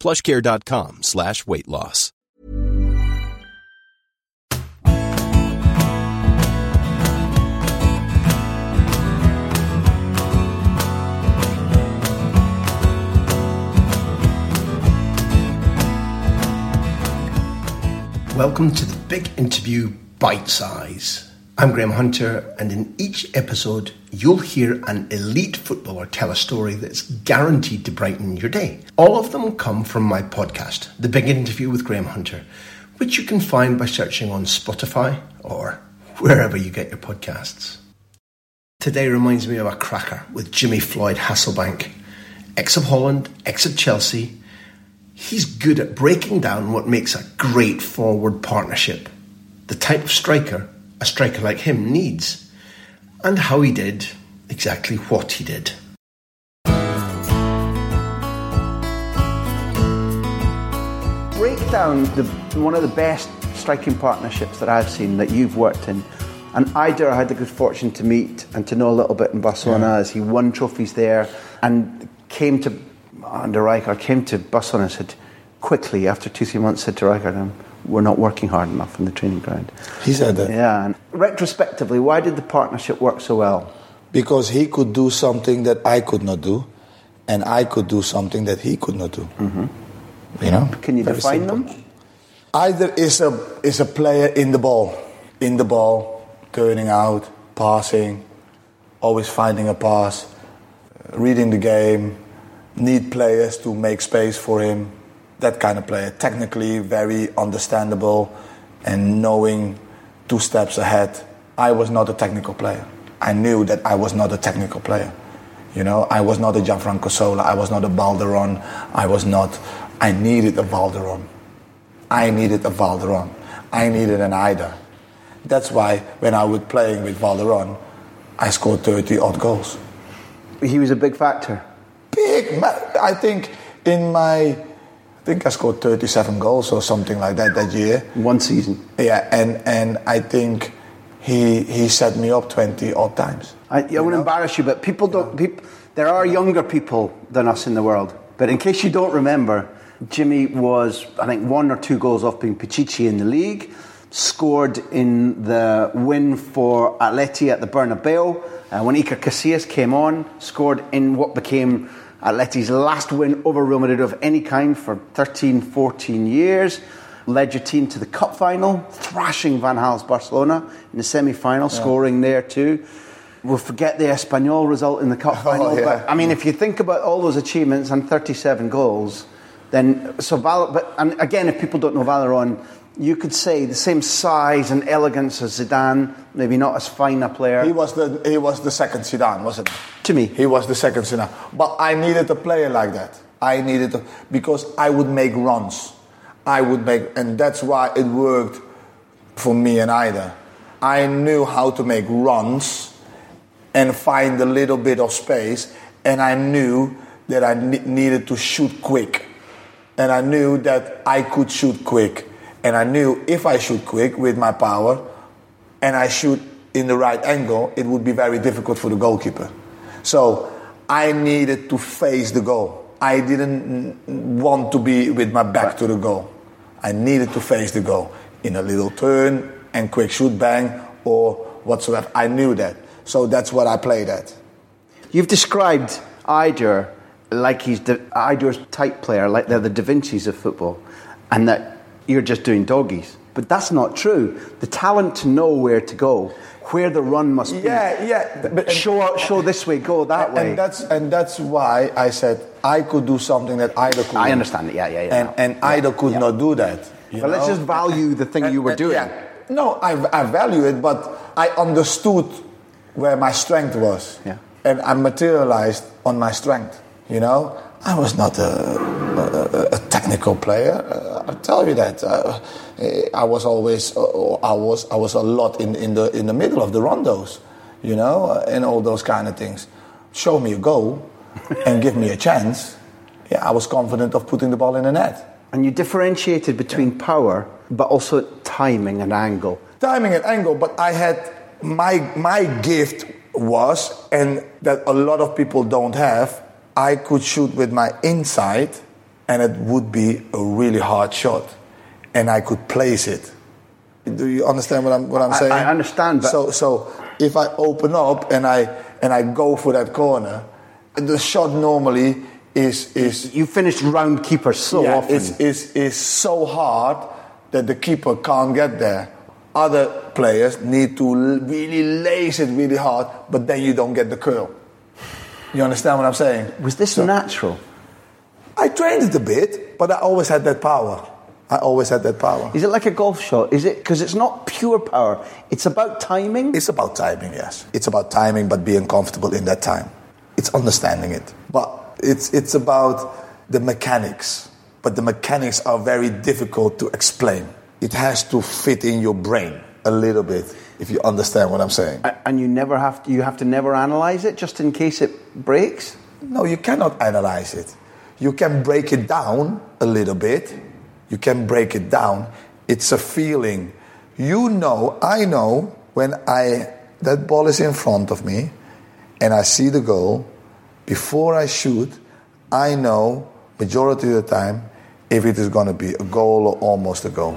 plushcare.com slash weight loss. Welcome to the big interview Bite Size. I'm Graham Hunter, and in each episode, you'll hear an elite footballer tell a story that's guaranteed to brighten your day. All of them come from my podcast, The Big Interview with Graham Hunter, which you can find by searching on Spotify or wherever you get your podcasts. Today reminds me of a cracker with Jimmy Floyd Hasselbaink, ex of Holland, ex of Chelsea. He's good at breaking down what makes a great forward partnership, the type of striker a striker like him needs, and how he did exactly what he did. Break down the, one of the best striking partnerships that I've seen that you've worked in. And Eidur, I had the good fortune to meet and to know a little bit in Barcelona Yeah. as he won trophies there and came to, under Rijkaard, came to Barcelona and said, quickly, after two, three months, said to Rijkaard, um, we're not working hard enough in the training ground. He said that Yeah, and retrospectively, why did the partnership work so well? because he could do something that I could not do, and I could do something that he could not do. Mm-hmm. You know? Can you Very define simple. them? Eidur is a is a player in the ball, in the ball, turning out, passing, always finding a pass, reading the game, need players to make space for him. That kind of player, technically very understandable, and knowing two steps ahead. I was not a technical player. I knew that I was not a technical player. You know, I was not a Gianfranco Zola. I was not a Valeron. I was not. I needed a Valeron. I needed a Valeron. I needed an Eidur. That's why when I was playing with Valeron, I scored 30 odd goals. He was a big factor. Big, I think in my, I think I scored 37 goals or something like that that year. One season. Yeah, and, and I think he, he set me up 20 odd times. I, I won't embarrass you, but people don't. Peop, there are younger people than us in the world. But in case you don't remember, Jimmy was, I think, one or two goals off being Pichichi in the league. Scored in the win for Atleti at the Bernabeu. Uh, when Iker Casillas came on, scored in what became Uh, Atleti's last win over Real Madrid of any kind for 13, 14 years. Led your team to the cup final, thrashing Van Gaal's Barcelona in the semi final, scoring there too. We'll forget the Espanyol result in the cup oh, final. yeah. But I mean, if you think about all those achievements and 37 goals, then so Val. But and again, if people don't know Valeron, you could say the same size and elegance as Zidane, maybe not as fine a player. He was the, he was the second Zidane, wasn't he? to me, He was the second Zidane. But I needed a player like that. I needed a, because I would make runs. I would make, and that's why it worked for me and Eidur. I knew how to make runs and find a little bit of space, and I knew that I ne- needed to shoot quick. And I knew that I could shoot quick. And I knew if I shoot quick with my power and I shoot in the right angle, it would be very difficult for the goalkeeper. So I needed to face the goal. I didn't want to be with my back to the goal. I needed to face the goal in a little turn and quick shoot bang or whatsoever. I knew that. So that's what I played at. You've described Eidur like he's the Eidur's type player, like they're the Da Vinci's of football, and that you're just doing doggies. But that's not true. The talent to know where to go, where the run must be. Yeah, yeah. But, show, show this way, go that way. And that's and that's why I said I could do something that either could. I understand it. Yeah, yeah, yeah. And and yeah. Eidur could yeah. not do that. Well, let's just value the thing and, you were doing. Yeah. No, I, I value it, but I understood where my strength was. Yeah. And I materialized on my strength. You know, I was not a, a, a technical player. Uh, I tell you that. Uh, I was always, uh, I was, I was a lot in, in the in the middle of the rondos, you know, and all those kind of things. Show me a goal, and give me a chance. Yeah, I was confident of putting the ball in the net. And you differentiated between yeah. power, but also timing and angle. Timing and angle, but I had my my gift was, and that a lot of people don't have. I could shoot with my inside, and it would be a really hard shot, and I could place it. Do you understand what I'm what I'm saying? I, I understand. so so if I open up and I and I go for that corner, the shot normally is is you finish round keeper so yeah, often. It's, is is so hard that the keeper can't get there. Other players need to really lace it really hard, but then you don't get the curl. You understand what I'm saying? Was this so, natural? I trained it a bit, but I always had that power. I always had that power. Is it like a golf shot? Is it because it's not pure power? It's about timing. It's about timing, yes. It's about timing, but being comfortable in that time. It's understanding it, but it's it's about the mechanics. But the mechanics are very difficult to explain. It has to fit in your brain a little bit if you understand what I'm saying. And you never have to, you have to never analyze it just in case it breaks. No, you cannot analyze it. You can break it down a little bit. You can break it down. It's a feeling. You know, I know when I that ball is in front of me and I see the goal before I shoot, I know majority of the time if it is going to be a goal or almost a goal.